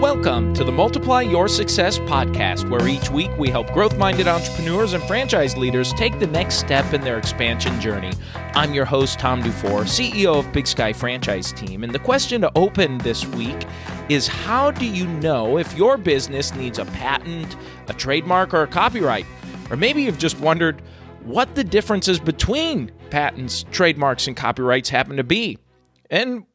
Welcome to the Multiply Your Success podcast, where each week we help growth minded entrepreneurs and franchise leaders take the next step in their expansion journey. I'm your host, Tom Dufour, CEO of Big Sky Franchise Team. And the question to open this week is How do you know if your business needs a patent, a trademark, or a copyright? Or maybe you've just wondered what the differences between patents, trademarks, and copyrights happen to be. And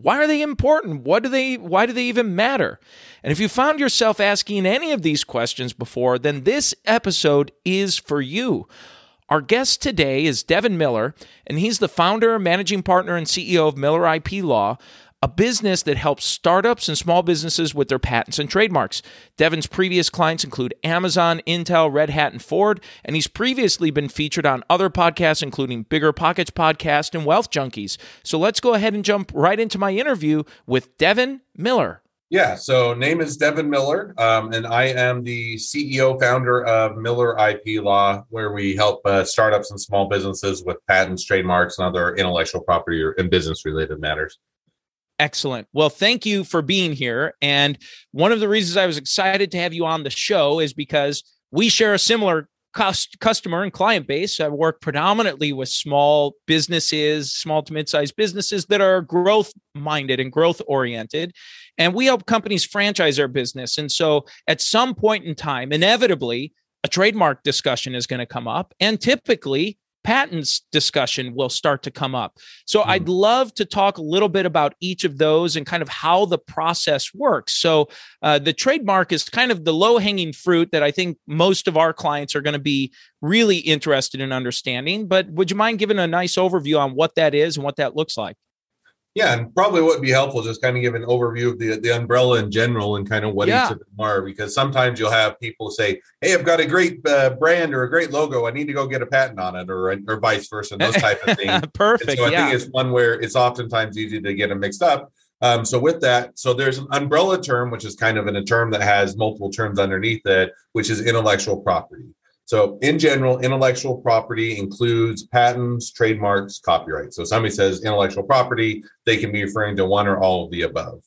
why are they important? What do they why do they even matter? And if you found yourself asking any of these questions before, then this episode is for you. Our guest today is Devin Miller, and he's the founder, managing partner, and CEO of Miller IP Law, a business that helps startups and small businesses with their patents and trademarks. Devin's previous clients include Amazon, Intel, Red Hat, and Ford, and he's previously been featured on other podcasts, including Bigger Pockets Podcast and Wealth Junkies. So let's go ahead and jump right into my interview with Devin Miller. Yeah, so name is Devin Miller, um, and I am the CEO founder of Miller IP Law, where we help uh, startups and small businesses with patents, trademarks, and other intellectual property or, and business related matters. Excellent. Well, thank you for being here. And one of the reasons I was excited to have you on the show is because we share a similar cost, customer and client base. I work predominantly with small businesses, small to mid-sized businesses that are growth minded and growth oriented. And we help companies franchise their business. And so at some point in time, inevitably, a trademark discussion is going to come up. And typically, patents discussion will start to come up. So mm. I'd love to talk a little bit about each of those and kind of how the process works. So uh, the trademark is kind of the low hanging fruit that I think most of our clients are going to be really interested in understanding. But would you mind giving a nice overview on what that is and what that looks like? Yeah, and probably what would be helpful just kind of give an overview of the the umbrella in general and kind of what yeah. each of them are, because sometimes you'll have people say, "Hey, I've got a great uh, brand or a great logo. I need to go get a patent on it," or or vice versa, those type of things. Perfect. And so I yeah. think it's one where it's oftentimes easy to get them mixed up. Um, so with that, so there's an umbrella term, which is kind of in a term that has multiple terms underneath it, which is intellectual property. So, in general, intellectual property includes patents, trademarks, copyright. So, somebody says intellectual property, they can be referring to one or all of the above.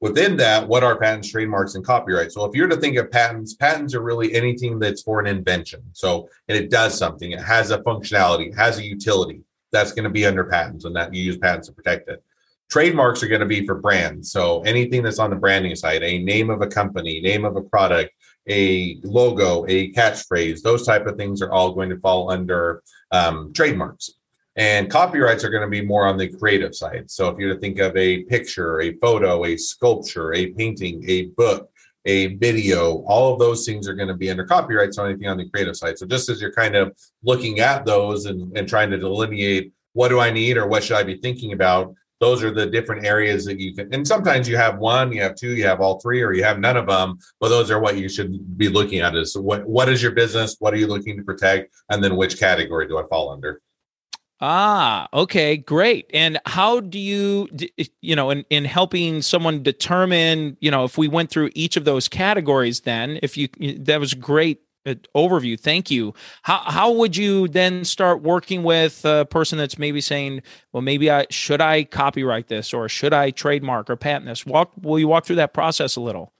Within that, what are patents, trademarks, and copyright? So, if you're to think of patents, patents are really anything that's for an invention. So, and it does something, it has a functionality, it has a utility. That's going to be under patents, and that you use patents to protect it. Trademarks are going to be for brands. So, anything that's on the branding side, a name of a company, name of a product, a logo, a catchphrase, those type of things are all going to fall under um, trademarks. And copyrights are going to be more on the creative side. So if you're to think of a picture, a photo, a sculpture, a painting, a book, a video, all of those things are going to be under copyright. So anything on the creative side. So just as you're kind of looking at those and, and trying to delineate what do I need or what should I be thinking about, those are the different areas that you can and sometimes you have one you have two you have all three or you have none of them but those are what you should be looking at is what what is your business? What are you looking to protect? And then which category do i fall under? Ah, okay, great. And how do you, you know, in, in helping someone determine, you know, if we went through each of those categories, then if you, that was great Uh, overview. Thank you. How how would you then start working with a person that's maybe saying, well, maybe I should I copyright this or should I trademark or patent this? Walk will you walk through that process a little?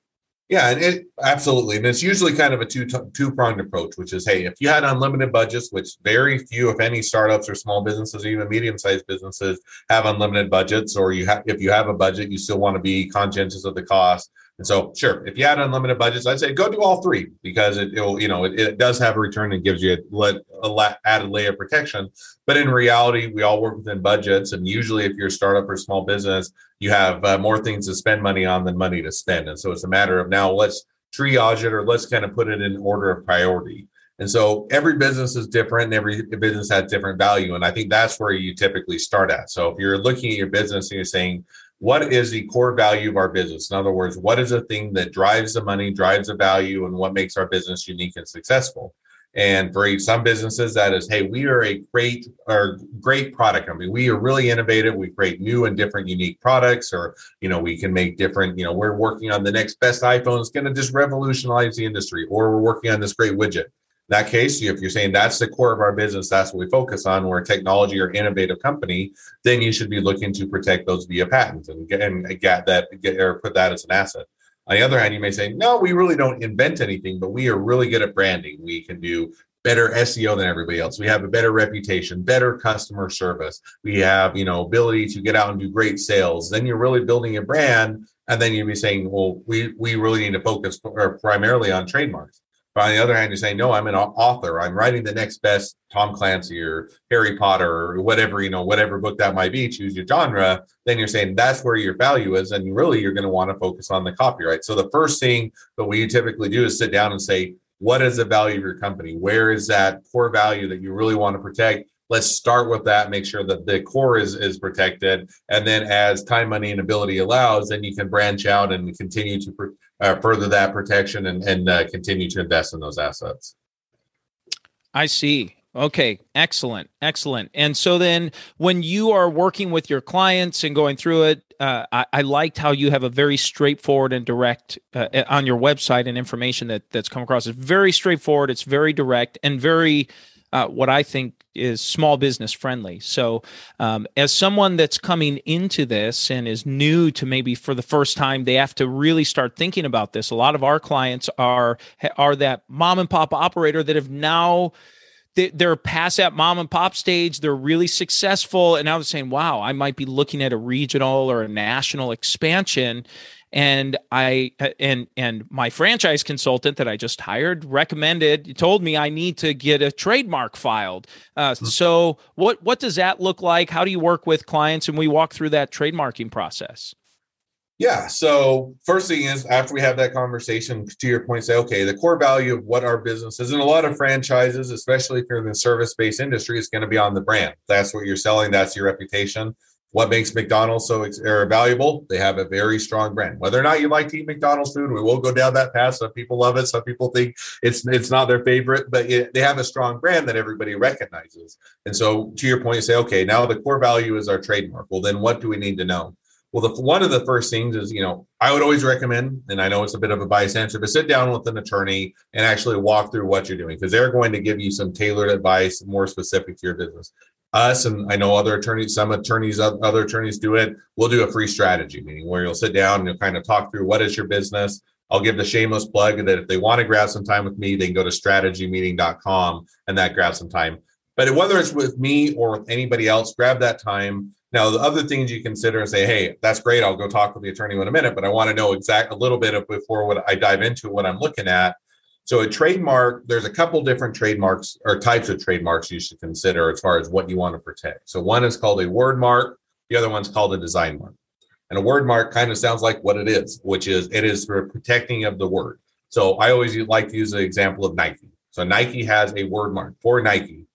Yeah, and it absolutely, and it's usually kind of a two two pronged approach, which is, hey, if you had unlimited budgets, which very few, if any, startups or small businesses, or even medium sized businesses have unlimited budgets, or you have if you have a budget, you still want to be conscientious of the cost and so, sure, if you had unlimited budgets, I'd say go do all three because it, will you know, it, it, does have a return and gives you a, a added layer of protection. But in reality, we all work within budgets, and usually, if you're a startup or small business, you have uh, more things to spend money on than money to spend. And so, it's a matter of now let's triage it or let's kind of put it in order of priority. And so every business is different and every business has different value. And I think that's where you typically start at. So if you're looking at your business and you're saying, what is the core value of our business? In other words, what is the thing that drives the money, drives the value, and what makes our business unique and successful? And for some businesses, that is, hey, we are a great or great product company. We are really innovative. We create new and different, unique products, or you know, we can make different. You know, we're working on the next best iPhone. It's going to just revolutionize the industry, or we're working on this great widget that case, if you're saying that's the core of our business, that's what we focus on, we're a technology or innovative company, then you should be looking to protect those via patent and get, and get that get or put that as an asset. On the other hand, you may say, no, we really don't invent anything, but we are really good at branding. We can do better SEO than everybody else. We have a better reputation, better customer service. We have, you know, ability to get out and do great sales. Then you're really building a brand. And then you'd be saying, well, we, we really need to focus primarily on trademarks. But on the other hand, you're saying, no, I'm an author. I'm writing the next best Tom Clancy or Harry Potter or whatever, you know, whatever book that might be, choose your genre. Then you're saying that's where your value is. And really, you're going to want to focus on the copyright. So the first thing that we typically do is sit down and say, what is the value of your company? Where is that core value that you really want to protect? Let's start with that, make sure that the core is, is protected. And then as time, money, and ability allows, then you can branch out and continue to uh, further that protection and, and uh, continue to invest in those assets. I see. Okay, excellent, excellent. And so then, when you are working with your clients and going through it, uh, I, I, liked how you have a very straightforward and direct uh, on your website and information that that's come across. It's very straightforward. It's very direct and very uh, what I think is small business friendly. So, um, as someone that's coming into this and is new to maybe for the first time, they have to really start thinking about this. A lot of our clients are are that mom and pop operator that have now they're past that mom and pop stage. They're really successful, and I was saying, "Wow, I might be looking at a regional or a national expansion." And I and and my franchise consultant that I just hired recommended told me I need to get a trademark filed. Uh, mm-hmm. So what what does that look like? How do you work with clients? And we walk through that trademarking process. Yeah. So first thing is after we have that conversation, to your point, say, okay, the core value of what our business is, and a lot of franchises, especially if you're in the service-based industry, is going to be on the brand. That's what you're selling. That's your reputation. What makes McDonald's so er, valuable? They have a very strong brand. Whether or not you like to eat McDonald's food, we will go down that path. Some people love it. Some people think it's it's not their favorite, but it, they have a strong brand that everybody recognizes. And so, to your point, you say, okay, now the core value is our trademark. Well, then what do we need to know? Well, the, one of the first things is, you know, I would always recommend, and I know it's a bit of a biased answer, but sit down with an attorney and actually walk through what you're doing because they're going to give you some tailored advice more specific to your business. Us and I know other attorneys, some attorneys, other attorneys do it. We'll do a free strategy meeting where you'll sit down and you'll kind of talk through what is your business. I'll give the shameless plug that if they want to grab some time with me, they can go to strategymeeting.com and that grabs some time. But whether it's with me or with anybody else, grab that time now, the other things you consider and say, hey, that's great. I'll go talk with the attorney in a minute, but I want to know exact a little bit of before what I dive into what I'm looking at. So a trademark, there's a couple different trademarks or types of trademarks you should consider as far as what you want to protect. So one is called a word mark, the other one's called a design mark. And a word mark kind of sounds like what it is, which is it is for protecting of the word. So I always like to use the example of Nike. So Nike has a word mark for Nike.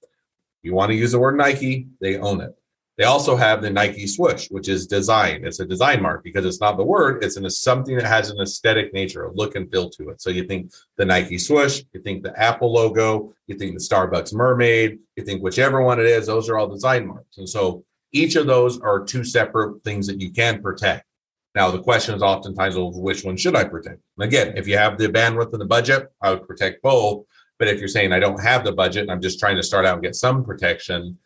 You want to use the word Nike, they own it. They also have the Nike swoosh, which is design. It's a design mark because it's not the word, it's an, something that has an aesthetic nature, a look and feel to it. So you think the Nike swoosh, you think the Apple logo, you think the Starbucks mermaid, you think whichever one it is, those are all design marks. And so each of those are two separate things that you can protect. Now, the question is oftentimes, well, which one should I protect? And again, if you have the bandwidth and the budget, I would protect both. But if you're saying I don't have the budget and I'm just trying to start out and get some protection,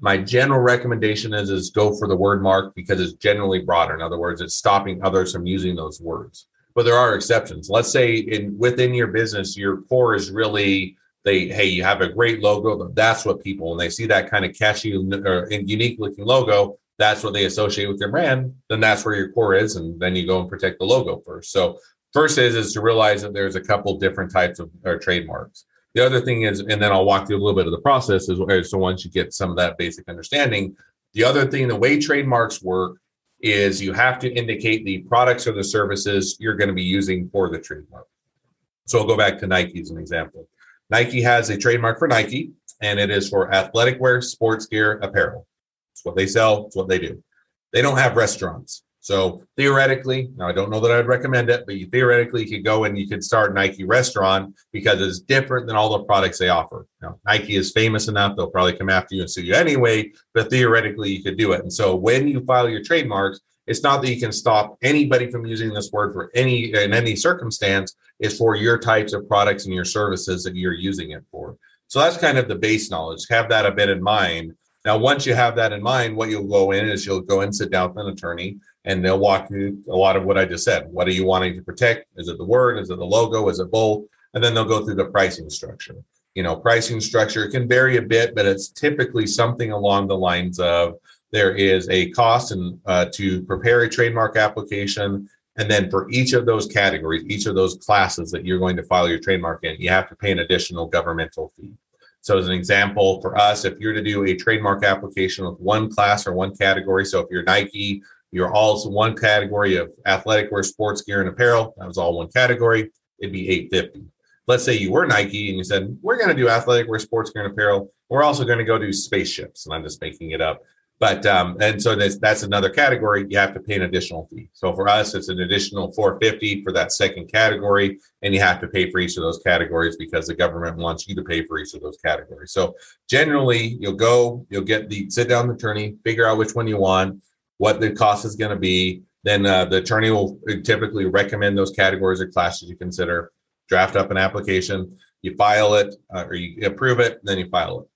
my general recommendation is is go for the word mark because it's generally broader. In other words, it's stopping others from using those words. But there are exceptions. Let's say in within your business, your core is really they hey you have a great logo. That's what people when they see that kind of catchy or unique looking logo, that's what they associate with your brand. Then that's where your core is, and then you go and protect the logo first. So first is is to realize that there's a couple different types of or trademarks. The other thing is, and then I'll walk through a little bit of the process is so once you get some of that basic understanding, the other thing, the way trademarks work is you have to indicate the products or the services you're going to be using for the trademark. So I'll go back to Nike as an example. Nike has a trademark for Nike, and it is for athletic wear, sports gear, apparel. It's what they sell, it's what they do. They don't have restaurants. So theoretically, now I don't know that I'd recommend it, but you theoretically could go and you could start Nike restaurant because it's different than all the products they offer. Now, Nike is famous enough; they'll probably come after you and sue you anyway. But theoretically, you could do it. And so when you file your trademarks, it's not that you can stop anybody from using this word for any in any circumstance. It's for your types of products and your services that you're using it for. So that's kind of the base knowledge. Have that a bit in mind. Now, once you have that in mind, what you'll go in is you'll go and sit down with an attorney and they'll walk through a lot of what I just said. What are you wanting to protect? Is it the word? Is it the logo? Is it both? And then they'll go through the pricing structure. You know, pricing structure can vary a bit, but it's typically something along the lines of there is a cost and uh, to prepare a trademark application and then for each of those categories, each of those classes that you're going to file your trademark in, you have to pay an additional governmental fee. So, as an example, for us, if you're to do a trademark application with one class or one category, so if you're Nike, you're also one category of athletic wear, sports gear, and apparel. That was all one category. It'd be 850. Let's say you were Nike and you said, We're going to do athletic wear, sports gear, and apparel. We're also going to go do spaceships. And I'm just making it up. But um, and so that's, that's another category. You have to pay an additional fee. So for us, it's an additional 450 for that second category, and you have to pay for each of those categories because the government wants you to pay for each of those categories. So generally, you'll go, you'll get the sit down attorney, figure out which one you want, what the cost is going to be. Then uh, the attorney will typically recommend those categories or classes you consider. Draft up an application, you file it, uh, or you approve it, then you file it.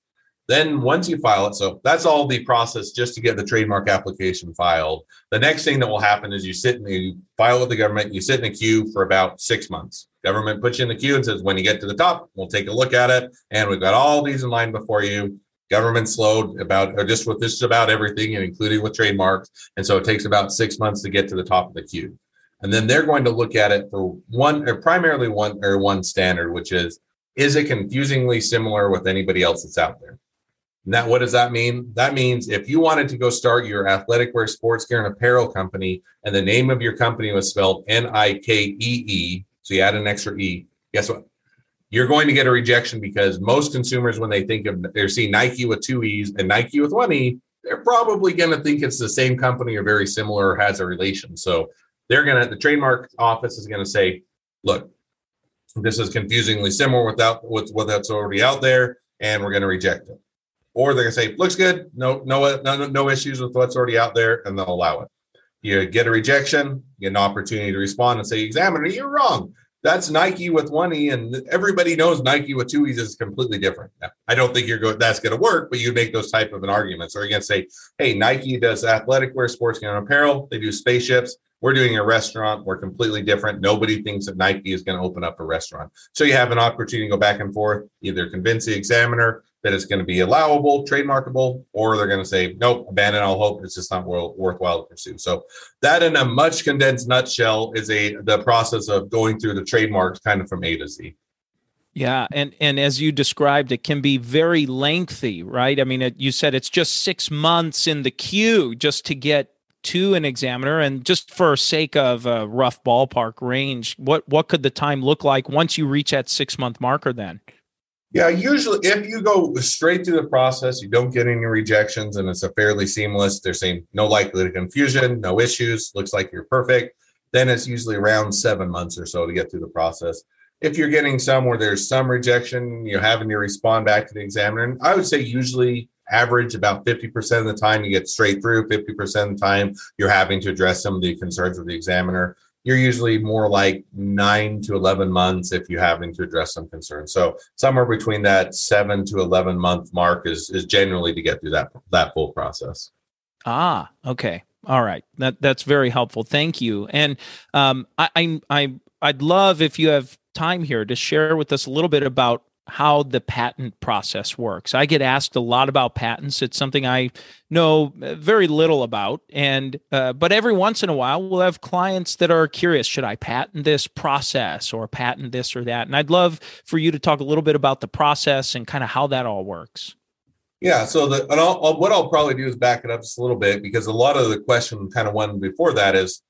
Then once you file it, so that's all the process just to get the trademark application filed. The next thing that will happen is you sit and you file with the government, you sit in a queue for about six months. Government puts you in the queue and says, when you get to the top, we'll take a look at it. And we've got all these in line before you. Government slowed about or just with this is about everything and including with trademarks. And so it takes about six months to get to the top of the queue. And then they're going to look at it for one or primarily one or one standard, which is is it confusingly similar with anybody else that's out there? Now, what does that mean? That means if you wanted to go start your athletic wear, sports gear, and apparel company, and the name of your company was spelled N I K E E, so you add an extra E, guess what? You're going to get a rejection because most consumers, when they think of they're seeing Nike with two E's and Nike with one E, they're probably going to think it's the same company or very similar or has a relation. So they're going to, the trademark office is going to say, look, this is confusingly similar without with what that's already out there, and we're going to reject it or they're gonna say looks good, no, no, no, no issues with what's already out there, and they'll allow it. You get a rejection, you get an opportunity to respond and say, examiner, you're wrong. That's Nike with one E, and everybody knows Nike with two E's is completely different. I don't think you're going that's going to work, but you make those type of an arguments. Or going to say, hey, Nike does athletic wear, sports and apparel. They do spaceships. We're doing a restaurant. We're completely different. Nobody thinks that Nike is going to open up a restaurant. So you have an opportunity to go back and forth, either convince the examiner that it's going to be allowable, trademarkable, or they're going to say, nope, abandon all hope. It's just not worthwhile to pursue. So that, in a much condensed nutshell, is a the process of going through the trademarks kind of from A to Z. Yeah, and and as you described, it can be very lengthy, right? I mean, it, you said it's just six months in the queue just to get to an examiner, and just for sake of a rough ballpark range, what what could the time look like once you reach that six month marker? Then yeah, usually if you go straight through the process, you don't get any rejections and it's a fairly seamless, they're saying no likelihood of confusion, no issues, looks like you're perfect. Then it's usually around seven months or so to get through the process. If you're getting some where there's some rejection, you're having to respond back to the examiner. And I would say usually average about 50% of the time you get straight through, 50% of the time you're having to address some of the concerns of the examiner you're usually more like nine to 11 months if you're having to address some concerns. So somewhere between that seven to 11 month mark is, is generally to get through that, that full process. Ah, okay. All right. That, that's very helpful. Thank you. And um, I, I, I, I'd love if you have time here to share with us a little bit about how the patent process works. I get asked a lot about patents. It's something I know very little about, and uh, but every once in a while we'll have clients that are curious: should I patent this process or patent this or that? And I'd love for you to talk a little bit about the process and kind of how that all works. Yeah. So the I'll, what I'll probably do is back it up just a little bit because a lot of the question, kind of one before that, is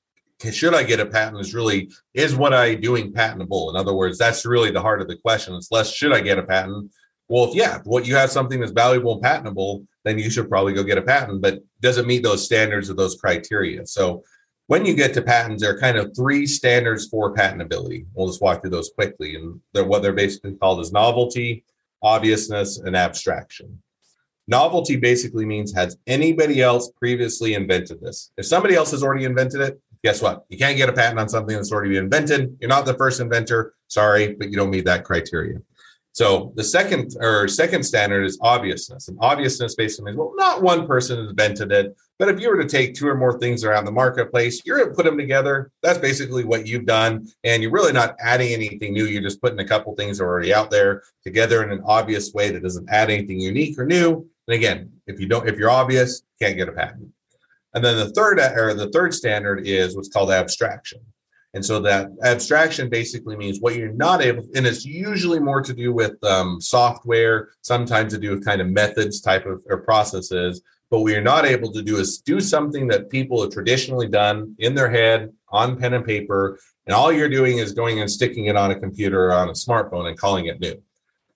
should I get a patent is really is what I doing patentable? In other words, that's really the heart of the question. It's less should I get a patent? Well, if yeah, what you have something that's valuable and patentable, then you should probably go get a patent, but does it meet those standards or those criteria? So when you get to patents, there are kind of three standards for patentability. We'll just walk through those quickly. And they're what they're basically called is novelty, obviousness, and abstraction. Novelty basically means has anybody else previously invented this? If somebody else has already invented it, guess what? You can't get a patent on something that's already been invented. You're not the first inventor. Sorry, but you don't meet that criteria. So the second or second standard is obviousness. And obviousness basically means, well, not one person invented it, but if you were to take two or more things around the marketplace, you're going to put them together. That's basically what you've done. And you're really not adding anything new. You're just putting a couple things that are already out there together in an obvious way that doesn't add anything unique or new. And again, if you don't, if you're obvious, can't get a patent. And then the third or the third standard is what's called abstraction. And so that abstraction basically means what you're not able, and it's usually more to do with um, software, sometimes to do with kind of methods type of or processes. But what you're not able to do is do something that people have traditionally done in their head on pen and paper. And all you're doing is going and sticking it on a computer or on a smartphone and calling it new.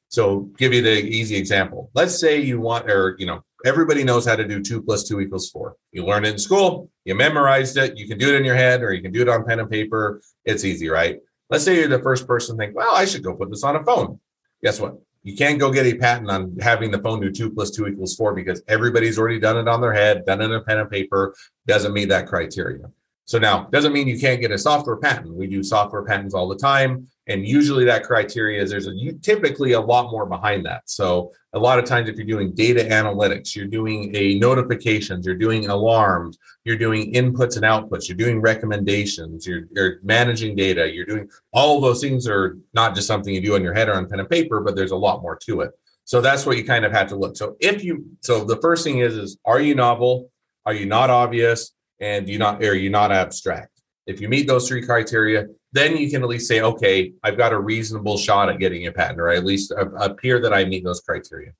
So give you the easy example. Let's say you want, or you know, everybody knows how to do two plus two equals four. You learned it in school, you memorized it, you can do it in your head, or you can do it on pen and paper. It's easy, right? Let's say you're the first person think, well, I should go put this on a phone. Guess what? You can't go get a patent on having the phone do two plus two equals four because everybody's already done it on their head, done it in a pen and paper, doesn't meet that criteria. So now doesn't mean you can't get a software patent. We do software patents all the time. And usually that criteria is there's a, you, typically a lot more behind that. So a lot of times if you're doing data analytics, you're doing a notifications, you're doing alarms, you're doing inputs and outputs, you're doing recommendations, you're, you're managing data, you're doing all those things are not just something you do on your head or on pen and paper, but there's a lot more to it. So that's what you kind of have to look. So if you, so the first thing is, is are you novel? Are you not obvious? And you not, are you not abstract? If you meet those three criteria, then you can at least say, okay, I've got a reasonable shot at getting a patent, or at least appear that I meet those criteria.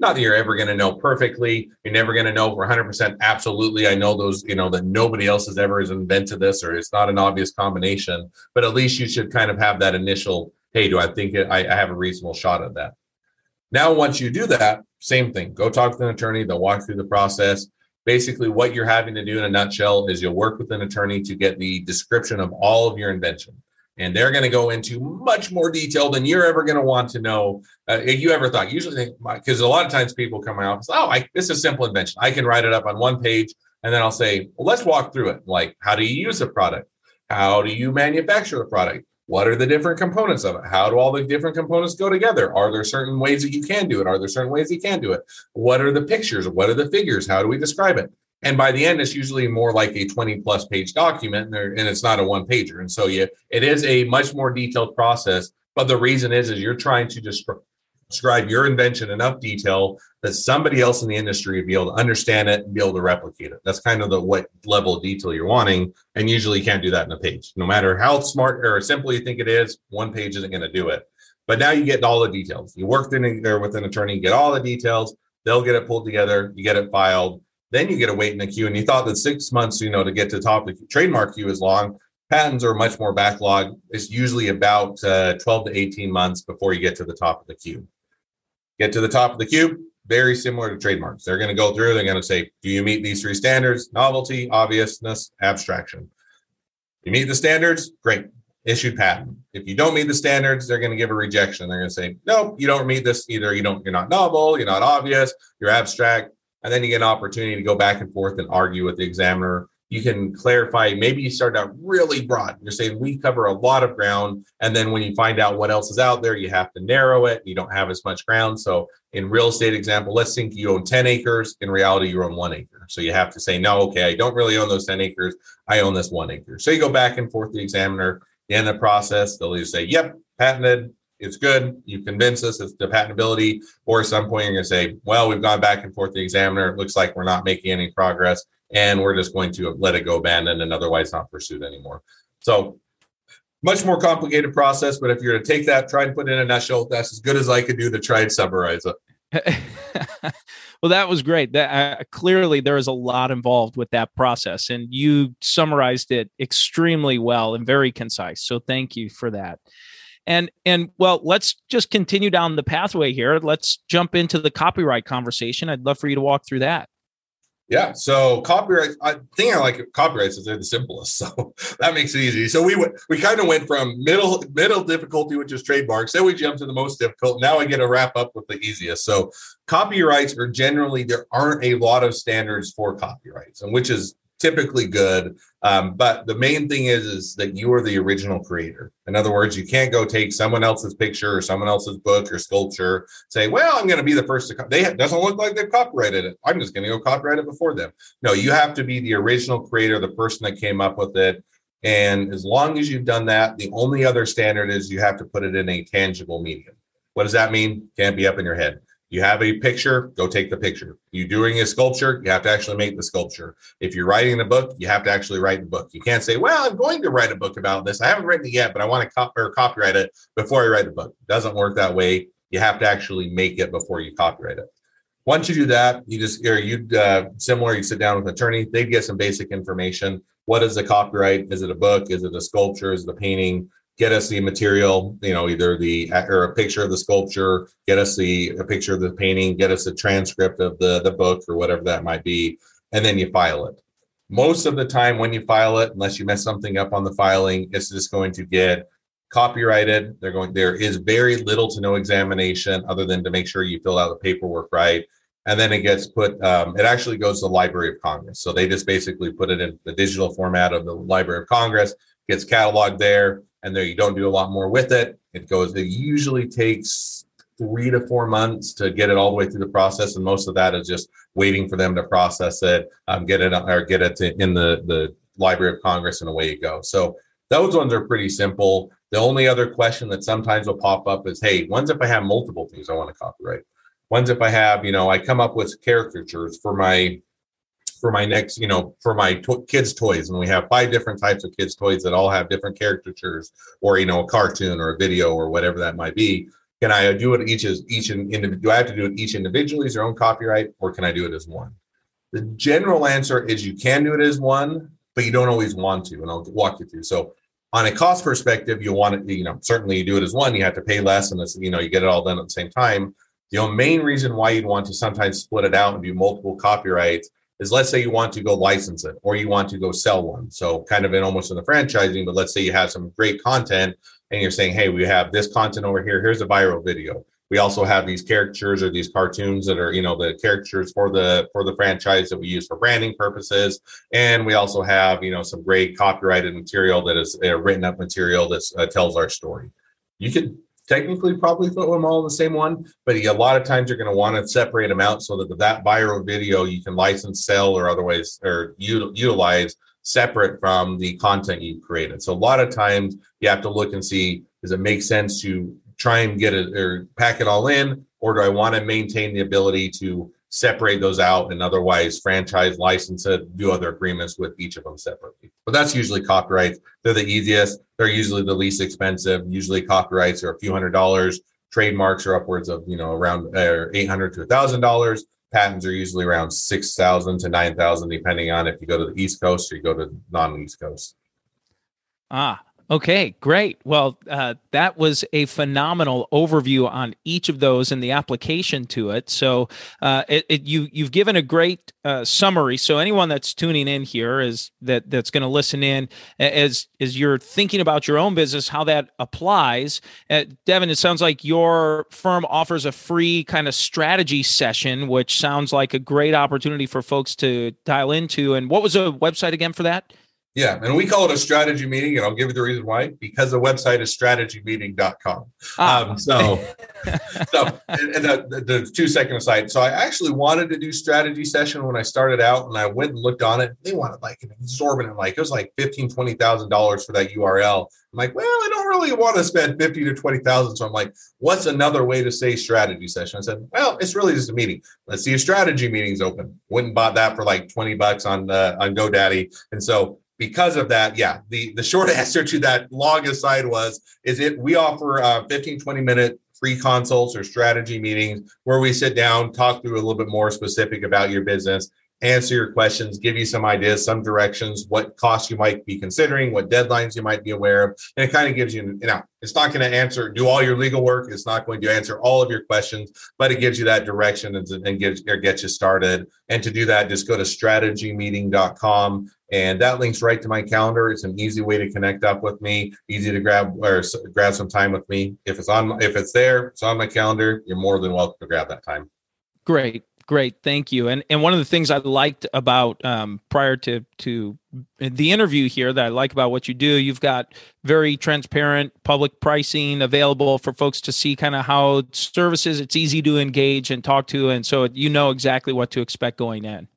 Not that you're ever going to know perfectly. You're never going to know for 100% absolutely. I know those, you know, that nobody else has ever has invented this, or it's not an obvious combination. But at least you should kind of have that initial, hey, do I think it, I, I have a reasonable shot at that? Now, once you do that, same thing. Go talk to an attorney. They'll walk through the process basically what you're having to do in a nutshell is you'll work with an attorney to get the description of all of your invention. And they're going to go into much more detail than you're ever going to want to know uh, you ever thought. Usually because a lot of times people come out and say oh I, this is a simple invention. I can write it up on one page and then i'll say well let's walk through it. Like how do you use the product? How do you manufacture the product what are the different components of it? How do all the different components go together? Are there certain ways that you can do it? Are there certain ways you can do it? What are the pictures? What are the figures? How do we describe it? And by the end, it's usually more like a 20 plus page document and, and it's not a one pager. And so yeah, it is a much more detailed process. But the reason is, is you're trying to just describe your invention enough detail that somebody else in the industry will be able to understand it and be able to replicate it. That's kind of the what level of detail you're wanting. And usually you can't do that in a page. No matter how smart or simple you think it is, one page isn't going to do it. But now you get all the details. You work in there with an attorney, get all the details. They'll get it pulled together. You get it filed. Then you get to wait in the queue. And you thought that six months, you know, to get to the top of the trademark queue is long. Patents are much more backlog. It's usually about uh, 12 to 18 months before you get to the top of the queue. Get to the top of the cube, very similar to trademarks. They're going to go through, they're going to say, Do you meet these three standards? Novelty, obviousness, abstraction. You meet the standards, great, issued patent. If you don't meet the standards, they're going to give a rejection. They're going to say, Nope, you don't meet this either. You don't, you're not novel, you're not obvious, you're abstract. And then you get an opportunity to go back and forth and argue with the examiner you can clarify. Maybe you start out really broad. You're saying we cover a lot of ground. And then when you find out what else is out there, you have to narrow it. You don't have as much ground. So, in real estate example, let's think you own 10 acres. In reality, you own one acre. So, you have to say, no, okay, I don't really own those 10 acres. I own this one acre. So, you go back and forth the examiner. In the process, they'll either say, yep, patented, it's good. You convince us it's the patentability, or at some point you're going to say, well, we've gone back and forth the examiner. It looks like we're not making any progress and we're just going to let it go abandoned and otherwise not pursued anymore. So much more complicated process, but if you're to take that, try and put in a nutshell, that's as good as I could do to try and summarize it. well, that was great. That uh, clearly there is a lot involved with that process, and you summarized it extremely well and very concise. So thank you for that. And and well, let's just continue down the pathway here. Let's jump into the copyright conversation. I'd love for you to walk through that. Yeah. So copyright, I think I like copyrights is they're the simplest. So that makes it easy. So we went, we kind of went from middle, middle difficulty, which is trademarks. Then we jumped to the most difficult. Now I get to wrap up with the easiest. So copyrights are generally, there aren't a lot of standards for copyrights and which is typically good. Um, but the main thing is, is that you are the original creator. In other words, you can't go take someone else's picture or someone else's book or sculpture, say, well, I'm going to be the first to, co-. they doesn't look like they've copyrighted it. I'm just going to go copyright it before them. No, you have to be the original creator, the person that came up with it. And as long as you've done that, the only other standard is you have to put it in a tangible medium. What does that mean? Can't be up in your head. You have a picture, go take the picture. You're doing a sculpture, you have to actually make the sculpture. If you're writing a book, you have to actually write the book. You can't say, "Well, I'm going to write a book about this. I haven't written it yet, but I want to cop- or copyright it before I write the book." It doesn't work that way. You have to actually make it before you copyright it. Once you do that, you just or you uh, similar. You sit down with an attorney. They get some basic information. What is the copyright? Is it a book? Is it a sculpture? Is it a painting? Get us the material, you know, either the or a picture of the sculpture, get us the a picture of the painting, get us a transcript of the the book or whatever that might be, and then you file it. Most of the time, when you file it, unless you mess something up on the filing, it's just going to get copyrighted. They're going. There is very little to no examination other than to make sure you fill out the paperwork right. And then it gets put. Um, it actually goes to the Library of Congress. So they just basically put it in the digital format of the Library of Congress. Gets cataloged there and there you don't do a lot more with it. It goes, it usually takes three to four months to get it all the way through the process. And most of that is just waiting for them to process it, um, get it or get it to, in the, the Library of Congress and away you go. So those ones are pretty simple. The only other question that sometimes will pop up is, hey, when's if I have multiple things I want to copyright? When's if I have, you know, I come up with caricatures for my for my next, you know, for my to- kids' toys, and we have five different types of kids' toys that all have different caricatures, or you know, a cartoon or a video or whatever that might be. Can I do it each as each in, do I have to do it each individually as their own copyright, or can I do it as one? The general answer is you can do it as one, but you don't always want to, and I'll walk you through. So on a cost perspective, you want it, you know, certainly you do it as one, you have to pay less, and you know, you get it all done at the same time. The main reason why you'd want to sometimes split it out and do multiple copyrights is let's say you want to go license it or you want to go sell one. So kind of in almost in the franchising, but let's say you have some great content and you're saying, hey, we have this content over here. Here's a viral video. We also have these caricatures or these cartoons that are, you know, the caricatures for the for the franchise that we use for branding purposes. And we also have, you know, some great copyrighted material that is uh, written up material that uh, tells our story. You could technically probably put them all in the same one, but a lot of times you're going to want to separate them out so that that viral video you can license, sell, or otherwise or utilize separate from the content you've created. So a lot of times you have to look and see does it make sense to try and get it or pack it all in, or do I want to maintain the ability to separate those out and otherwise franchise license it, do other agreements with each of them separately. But that's usually copyrights. They're the easiest. They're usually the least expensive. Usually copyrights are a few hundred dollars. Trademarks are upwards of, you know, around uh, 800 to a thousand dollars. Patents are usually around 6,000 to 9,000, depending on if you go to the East Coast or you go to non-East Coast. Ah, Okay, great. Well, uh, that was a phenomenal overview on each of those and the application to it. So, uh, it, it, you you've given a great uh, summary. So, anyone that's tuning in here is that that's going to listen in as as you're thinking about your own business, how that applies. Uh, Devin, it sounds like your firm offers a free kind of strategy session, which sounds like a great opportunity for folks to dial into. And what was the website again for that? Yeah, and we call it a strategy meeting, and I'll give you the reason why. Because the website is strategymeeting.com. Ah. Um, so, so and, and the, the, two second aside. So I actually wanted to do strategy session when I started out, and I went and looked on it. They wanted like an exorbitant, like it was like fifteen, twenty thousand dollars for that URL. I'm like, well, I don't really want to spend fifty to twenty thousand. So I'm like, what's another way to say strategy session? I said, well, it's really just a meeting. Let's see if strategy meetings open. Went and bought that for like twenty bucks on uh, on GoDaddy, and so because of that, yeah, the, the short answer to that long aside was, is it, we offer uh, 15, 20 minute free consults or strategy meetings where we sit down, talk through a little bit more specific about your business answer your questions, give you some ideas, some directions, what costs you might be considering, what deadlines you might be aware of. And it kind of gives you, you know, it's not going to answer, do all your legal work. It's not going to answer all of your questions, but it gives you that direction and, and gives or gets you started. And to do that, just go to strategymeeting.com and that links right to my calendar. It's an easy way to connect up with me, easy to grab or grab some time with me. If it's on, if it's there, it's on my calendar, you're more than welcome to grab that time. Great. Great, thank you. And and one of the things I liked about um, prior to to the interview here that I like about what you do, you've got very transparent public pricing available for folks to see kind of how services. It's easy to engage and talk to, and so you know exactly what to expect going in.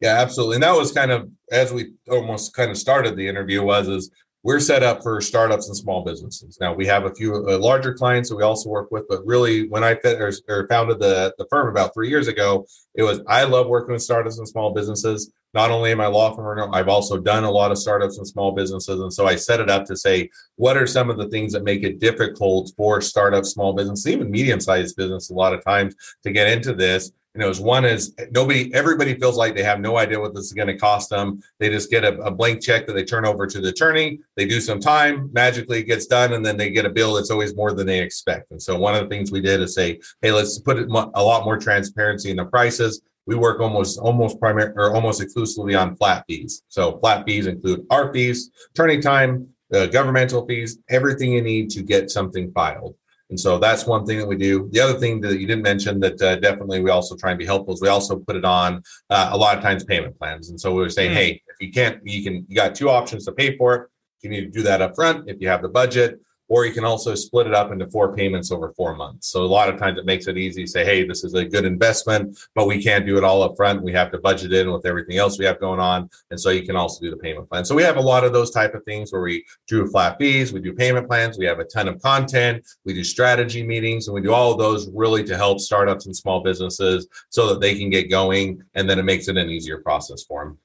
Yeah, absolutely. And that was kind of as we almost kind of started the interview was is we're set up for startups and small businesses. Now we have a few uh, larger clients that we also work with, but really when I fit, or, or founded the, the firm about three years ago, it was I love working with startups and small businesses. Not only in my law firm, I've also done a lot of startups and small businesses. And so I set it up to say, what are some of the things that make it difficult for startups, small businesses, even medium sized business a lot of times to get into this? You know, one is nobody, everybody feels like they have no idea what this is going to cost them. They just get a, a, blank check that they turn over to the attorney. They do some time, magically it gets done, and then they get a bill that's always more than they expect. And so one of the things we did is say, hey, let's put a lot more transparency in the prices. We work almost almost primary or almost exclusively on flat fees. So flat fees include our fees, attorney time, the governmental fees, everything you need to get something filed. And so that's one thing that we do. The other thing that you didn't mention that uh, definitely we also try and be helpful is we also put it on uh, a lot of times payment plans. And so we were saying, mm. hey, if you can't, you can, you got two options to pay for it. You need to do that up front if you have the budget or you can also split it up into four payments over four months. So a lot of times it makes it easy to say, hey, this is a good investment, but we can't do it all up front. We have to budget in with everything else we have going on. And so you can also do the payment plan. So we have a lot of those type of things where we do flat fees, we do payment plans, we have a ton of content, we do strategy meetings, and we do all of those really to help startups and small businesses so that they can get going. And then it makes it an easier process for them.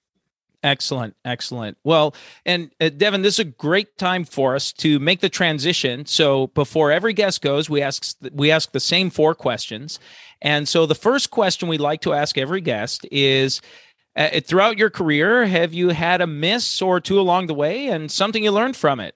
Excellent, excellent. Well, and uh, Devin, this is a great time for us to make the transition. So before every guest goes, we ask we ask the same four questions. And so the first question we like to ask every guest is uh, throughout your career, have you had a miss or two along the way and something you learned from it?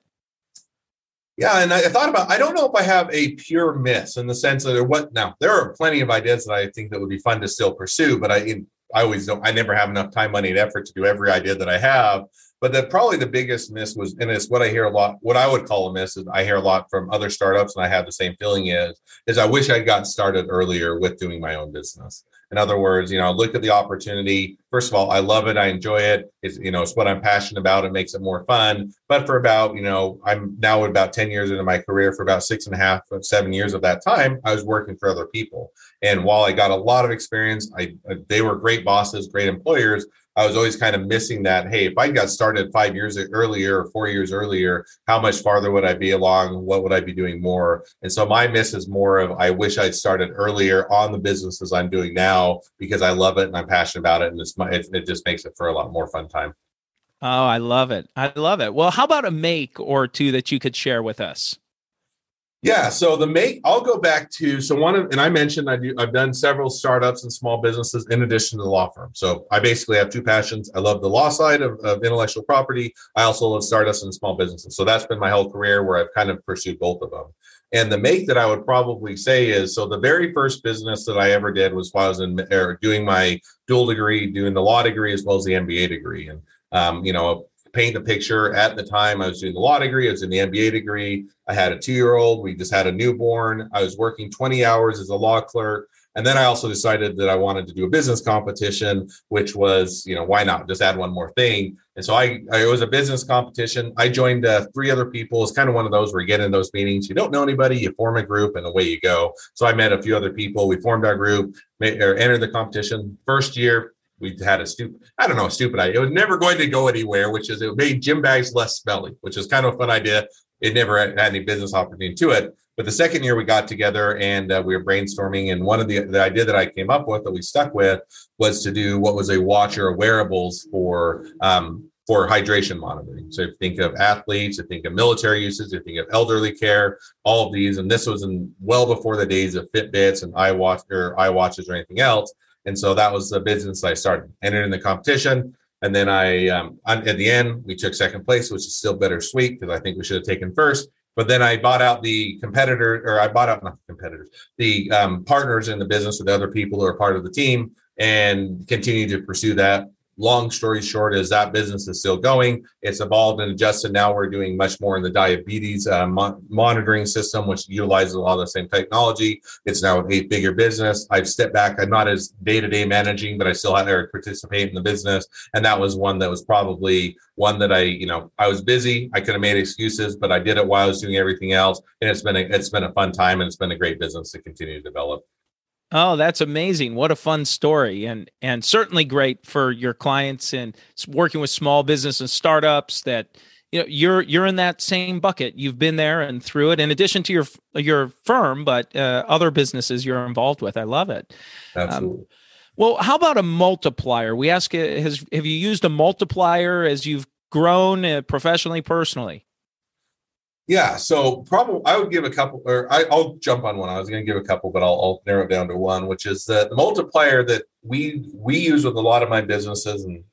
Yeah, and I thought about I don't know if I have a pure miss in the sense that what now there are plenty of ideas that I think that would be fun to still pursue, but I I always don't, I never have enough time, money, and effort to do every idea that I have. But that probably the biggest miss was, and it's what I hear a lot, what I would call a miss is I hear a lot from other startups, and I have the same feeling is, is I wish I'd got started earlier with doing my own business. In other words, you know, look at the opportunity. First of all, I love it. I enjoy it. It's, you know, it's what I'm passionate about. It makes it more fun. But for about, you know, I'm now about 10 years into my career. For about six and a half, uh, seven years of that time, I was working for other people. And while I got a lot of experience, I uh, they were great bosses, great employers. I was always kind of missing that. Hey, if I got started five years earlier or four years earlier, how much farther would I be along? What would I be doing more? And so my miss is more of I wish I'd started earlier on the businesses I'm doing now because I love it and I'm passionate about it, and it's my, it, it just makes it for a lot more fun time. Oh, I love it. I love it. Well, how about a make or two that you could share with us? Yeah. So the make, I'll go back to so one of, and I mentioned I do, I've done several startups and small businesses in addition to the law firm. So I basically have two passions. I love the law side of, of intellectual property. I also love startups and small businesses. So that's been my whole career where I've kind of pursued both of them. And the make that I would probably say is so the very first business that I ever did was while I was in or doing my dual degree, doing the law degree as well as the MBA degree. And um, you know, paint the picture. At the time, I was doing the law degree, I was in the MBA degree. I had a two year old. We just had a newborn. I was working 20 hours as a law clerk. And then I also decided that I wanted to do a business competition, which was, you know, why not just add one more thing? And so I, I it was a business competition. I joined uh, three other people. It's kind of one of those where you get in those meetings, you don't know anybody, you form a group, and away you go. So I met a few other people. We formed our group, made, or entered the competition. First year, we had a stupid, I don't know, stupid idea. It was never going to go anywhere, which is it made gym bags less smelly, which is kind of a fun idea. It never had any business opportunity to it. But the second year we got together and uh, we were brainstorming, and one of the the idea that I came up with that we stuck with was to do what was a watch or a wearables for um, for hydration monitoring. So think of athletes, you think of military uses, you think of elderly care, all of these, and this was in well before the days of Fitbits and iWatch or iWatches or anything else. And so that was the business I started. Entered in the competition. And then I, um, at the end, we took second place, which is still bittersweet because I think we should have taken first. But then I bought out the competitor, or I bought out not the competitors, the um, partners in the business with other people who are part of the team, and continued to pursue that. Long story short is that business is still going. It's evolved and adjusted. Now we're doing much more in the diabetes uh, mo- monitoring system, which utilizes a lot of the same technology. It's now a bigger business. I've stepped back. I'm not as day to day managing, but I still have to participate in the business. And that was one that was probably one that I, you know, I was busy. I could have made excuses, but I did it while I was doing everything else. And it's been a, it's been a fun time and it's been a great business to continue to develop. Oh, that's amazing. What a fun story and and certainly great for your clients and working with small business and startups that you know you're you're in that same bucket. You've been there and through it in addition to your your firm but uh, other businesses you're involved with. I love it. Um, Absolutely. Um, well, how about a multiplier? We ask uh, has have you used a multiplier as you've grown uh, professionally personally? Yeah, so probably I would give a couple, or I, will jump on one. I was going to give a couple, but I'll, I'll, narrow it down to one, which is the, the multiplier that we we use with a lot of my businesses and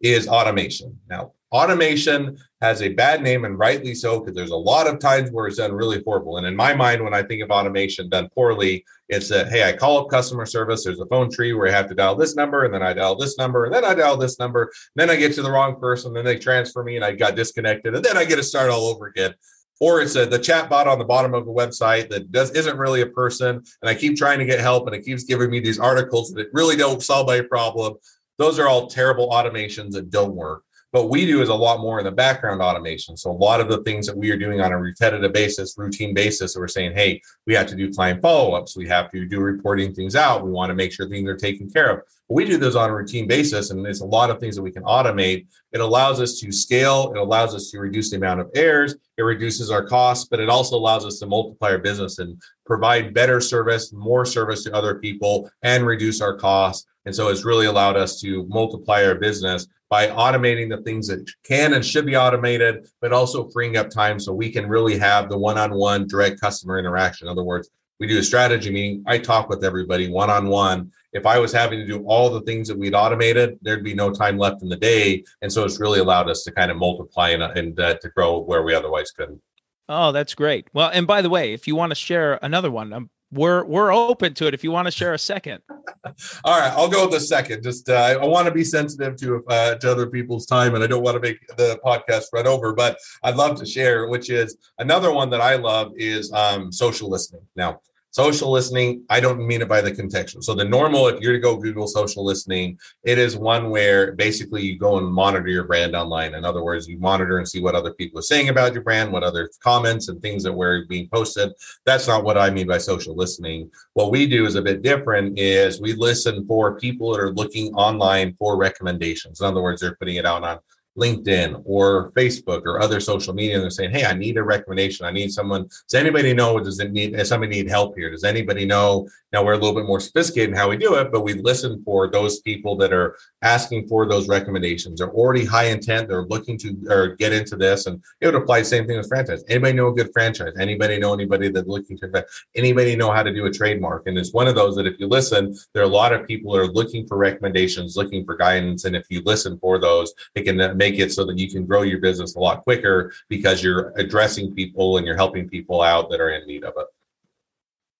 is automation. Now, automation has a bad name, and rightly so, because there's a lot of times where it's done really horrible. And in my mind, when I think of automation done poorly, it's that hey, I call up customer service. There's a phone tree where I have to dial this number, and then I dial this number, and then I dial this number, then I get to the wrong person, then they transfer me, and I got disconnected, and then I get to start all over again or it's a, the chat bot on the bottom of the website that does isn't really a person and i keep trying to get help and it keeps giving me these articles that really don't solve my problem those are all terrible automations that don't work what we do is a lot more in the background automation. So a lot of the things that we are doing on a repetitive basis, routine basis, we're saying, hey, we have to do client follow-ups. We have to do reporting things out. We want to make sure things are taken care of. We do those on a routine basis, and there's a lot of things that we can automate. It allows us to scale. It allows us to reduce the amount of errors. It reduces our costs, but it also allows us to multiply our business and provide better service, more service to other people, and reduce our costs. And so it's really allowed us to multiply our business by automating the things that can and should be automated, but also freeing up time so we can really have the one on one direct customer interaction. In other words, we do a strategy meeting. I talk with everybody one on one. If I was having to do all the things that we'd automated, there'd be no time left in the day. And so it's really allowed us to kind of multiply and, and uh, to grow where we otherwise couldn't. Oh, that's great. Well, and by the way, if you want to share another one, I'm we're we're open to it if you want to share a second all right i'll go with the second just uh, i want to be sensitive to uh, to other people's time and i don't want to make the podcast run over but i'd love to share which is another one that i love is um, social listening now Social listening, I don't mean it by the contextual. So the normal, if you're to go Google social listening, it is one where basically you go and monitor your brand online. In other words, you monitor and see what other people are saying about your brand, what other comments and things that were being posted. That's not what I mean by social listening. What we do is a bit different is we listen for people that are looking online for recommendations. In other words, they're putting it out on LinkedIn or Facebook or other social media, and they're saying, "Hey, I need a recommendation. I need someone. Does anybody know? Does it need? Does somebody need help here? Does anybody know?" Now we're a little bit more sophisticated in how we do it, but we listen for those people that are asking for those recommendations. They're already high intent. They're looking to or get into this, and it would apply the same thing with franchise. Anybody know a good franchise? Anybody know anybody that's looking to Anybody know how to do a trademark? And it's one of those that if you listen, there are a lot of people that are looking for recommendations, looking for guidance, and if you listen for those, it can make it so that you can grow your business a lot quicker because you're addressing people and you're helping people out that are in need of it.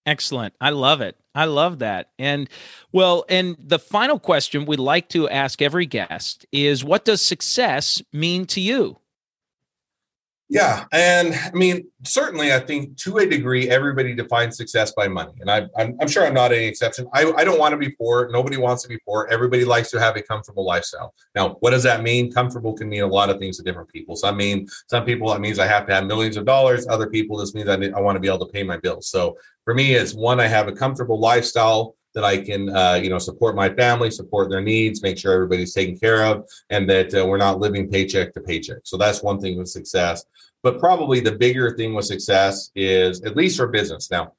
Excellent. I love it. I love that. And well, and the final question we'd like to ask every guest is what does success mean to you? Yeah, and I mean, certainly, I think to a degree, everybody defines success by money, and I, I'm, I'm sure I'm not any exception. I, I don't want to be poor. Nobody wants to be poor. Everybody likes to have a comfortable lifestyle. Now, what does that mean? Comfortable can mean a lot of things to different people. So, I mean, some people that means I have to have millions of dollars. Other people, this means I, I want to be able to pay my bills. So, for me, it's one, I have a comfortable lifestyle that I can, uh, you know, support my family, support their needs, make sure everybody's taken care of, and that uh, we're not living paycheck to paycheck. So that's one thing with success. But probably the bigger thing with success is, at least for business. Now,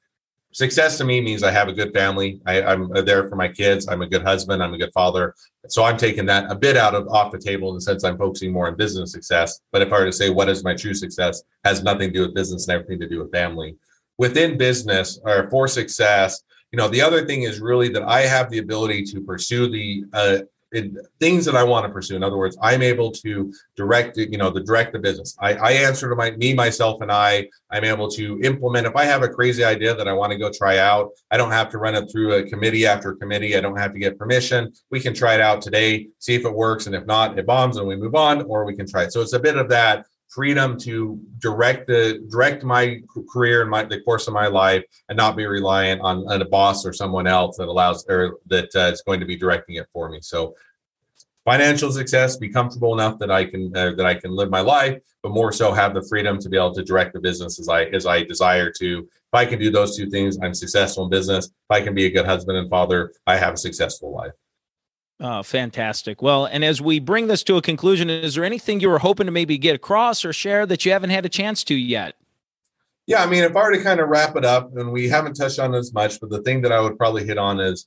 success to me means I have a good family. I, am there for my kids. I'm a good husband. I'm a good father. So I'm taking that a bit out of off the table in the sense I'm focusing more on business success. But if I were to say what is my true success, has nothing to do with business and everything to do with family. Within business or for success, you know, the other thing is really that I have the ability to pursue the uh, in things that I want to pursue. In other words, I'm able to direct, you know, the direct the business. I, I answer to my me, myself, and I. I'm able to implement. If I have a crazy idea that I want to go try out, I don't have to run it through a committee after committee. I don't have to get permission. We can try it out today, see if it works, and if not, it bombs and we move on, or we can try it. So it's a bit of that freedom to direct the direct my career and my the course of my life and not be reliant on, on a boss or someone else that allows or that uh, is going to be directing it for me. So financial success be comfortable enough that i can uh, that i can live my life but more so have the freedom to be able to direct the business as i as i desire to. If i can do those two things i'm successful in business. If i can be a good husband and father i have a successful life Oh, fantastic. Well, and as we bring this to a conclusion, is there anything you were hoping to maybe get across or share that you haven't had a chance to yet? Yeah, I mean, if I were to kind of wrap it up, and we haven't touched on as much, but the thing that I would probably hit on is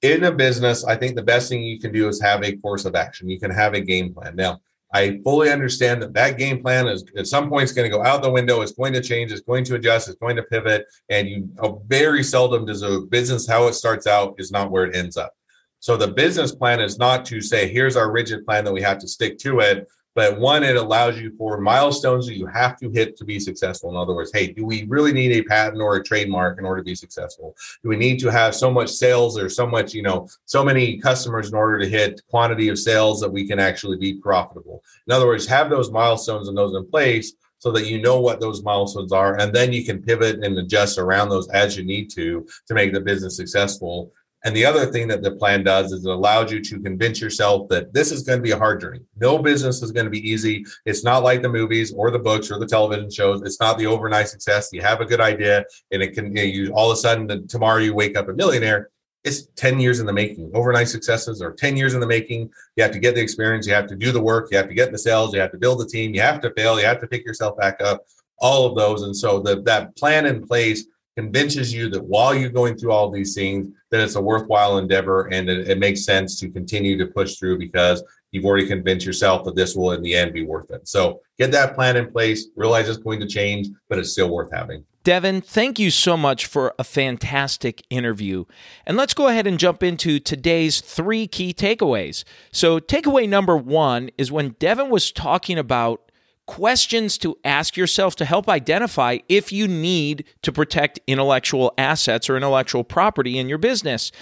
in a business, I think the best thing you can do is have a course of action. You can have a game plan. Now, I fully understand that that game plan is at some point it's going to go out the window. It's going to change. It's going to adjust. It's going to pivot. And you uh, very seldom does a business how it starts out is not where it ends up. So the business plan is not to say, here's our rigid plan that we have to stick to it. But one, it allows you for milestones that you have to hit to be successful. In other words, hey, do we really need a patent or a trademark in order to be successful? Do we need to have so much sales or so much, you know, so many customers in order to hit quantity of sales that we can actually be profitable? In other words, have those milestones and those in place so that you know what those milestones are and then you can pivot and adjust around those as you need to to make the business successful and the other thing that the plan does is it allows you to convince yourself that this is going to be a hard journey. No business is going to be easy. It's not like the movies or the books or the television shows. It's not the overnight success. You have a good idea and it can, you, all of a sudden tomorrow you wake up a millionaire. It's 10 years in the making. Overnight successes are 10 years in the making. You have to get the experience. You have to do the work. You have to get the sales. You have to build the team. You have to fail. You have to pick yourself back up. All of those. And so the, that plan in place convinces you that while you're going through all these things, that it's a worthwhile endeavor and it, it, makes sense to continue to push through because you've already convinced yourself that this will in the end be worth it. So get that plan in place, realize it's going to change, but it's still worth having. Devin, thank you so much for a fantastic interview. And let's go ahead and jump into today's three key takeaways. So, takeaway number one is when Devin was talking about questions to ask yourself to help identify if you need to protect intellectual assets or intellectual property in your business.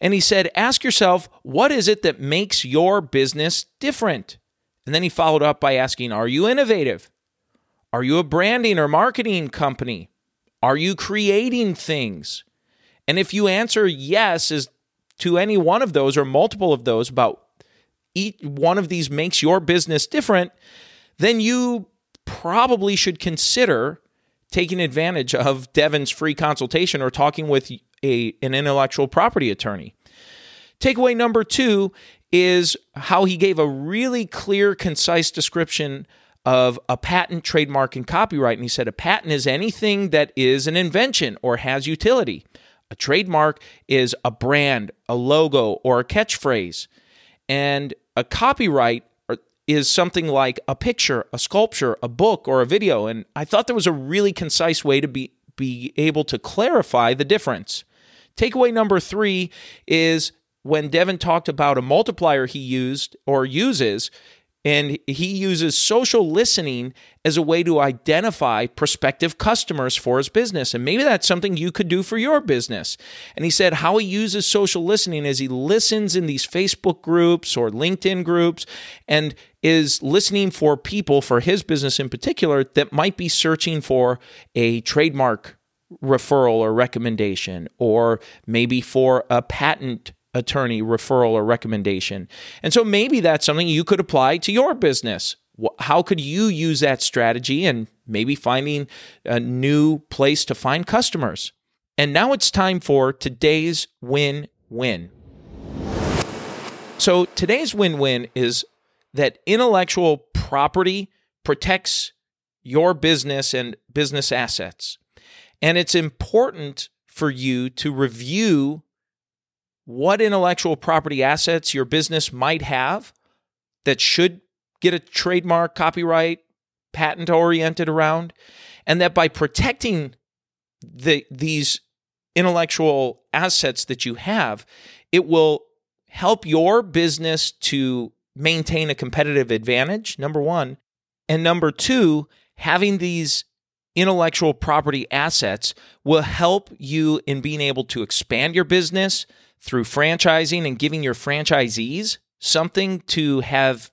And he said, ask yourself, what is it that makes your business different? And then he followed up by asking, are you innovative? Are you a branding or marketing company? Are you creating things? And if you answer yes is to any one of those or multiple of those about each one of these makes your business different, then you probably should consider taking advantage of Devin's free consultation or talking with a, an intellectual property attorney. Takeaway number two is how he gave a really clear, concise description of a patent, trademark, and copyright. And he said a patent is anything that is an invention or has utility. A trademark is a brand, a logo, or a catchphrase. And a copyright is something like a picture, a sculpture, a book, or a video. And I thought there was a really concise way to be, be able to clarify the difference. Takeaway number three is when Devin talked about a multiplier he used or uses, and he uses social listening as a way to identify prospective customers for his business. And maybe that's something you could do for your business. And he said how he uses social listening is he listens in these Facebook groups or LinkedIn groups and is listening for people for his business in particular that might be searching for a trademark referral or recommendation, or maybe for a patent attorney referral or recommendation. And so maybe that's something you could apply to your business. How could you use that strategy and maybe finding a new place to find customers? And now it's time for today's win win. So today's win win is that intellectual property protects your business and business assets. And it's important for you to review what intellectual property assets your business might have that should get a trademark, copyright, patent oriented around, and that by protecting the these intellectual assets that you have, it will help your business to maintain a competitive advantage, number one. And number two, having these intellectual property assets will help you in being able to expand your business through franchising and giving your franchisees something to have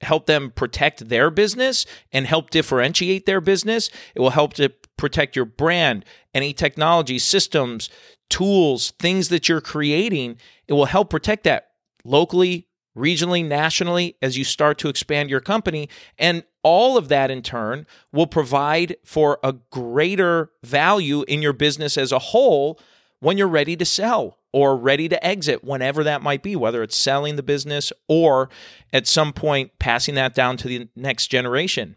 help them protect their business and help differentiate their business. It will help to protect your brand, any technology, systems, tools, things that you're creating. It will help protect that locally, regionally, nationally as you start to expand your company. And all of that in turn will provide for a greater value in your business as a whole when you're ready to sell or ready to exit, whenever that might be, whether it's selling the business or at some point passing that down to the next generation.